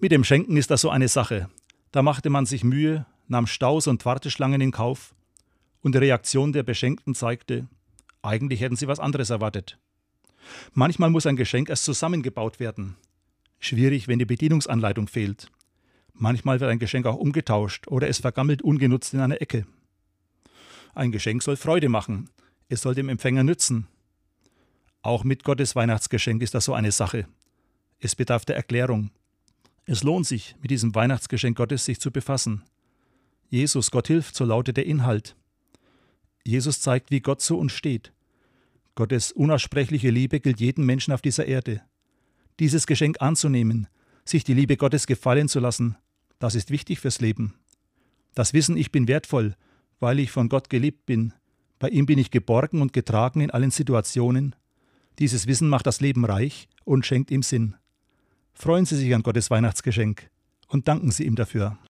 Mit dem Schenken ist das so eine Sache. Da machte man sich Mühe, nahm Staus und Warteschlangen in Kauf, und die Reaktion der Beschenkten zeigte, eigentlich hätten sie was anderes erwartet. Manchmal muss ein Geschenk erst zusammengebaut werden. Schwierig, wenn die Bedienungsanleitung fehlt. Manchmal wird ein Geschenk auch umgetauscht oder es vergammelt ungenutzt in einer Ecke. Ein Geschenk soll Freude machen, es soll dem Empfänger nützen. Auch mit Gottes Weihnachtsgeschenk ist das so eine Sache. Es bedarf der Erklärung. Es lohnt sich, mit diesem Weihnachtsgeschenk Gottes sich zu befassen. Jesus, Gott hilft, so lautet der Inhalt. Jesus zeigt, wie Gott zu uns steht. Gottes unaussprechliche Liebe gilt jedem Menschen auf dieser Erde. Dieses Geschenk anzunehmen, sich die Liebe Gottes gefallen zu lassen, das ist wichtig fürs Leben. Das Wissen, ich bin wertvoll, weil ich von Gott geliebt bin, bei ihm bin ich geborgen und getragen in allen Situationen. Dieses Wissen macht das Leben reich und schenkt ihm Sinn. Freuen Sie sich an Gottes Weihnachtsgeschenk und danken Sie ihm dafür.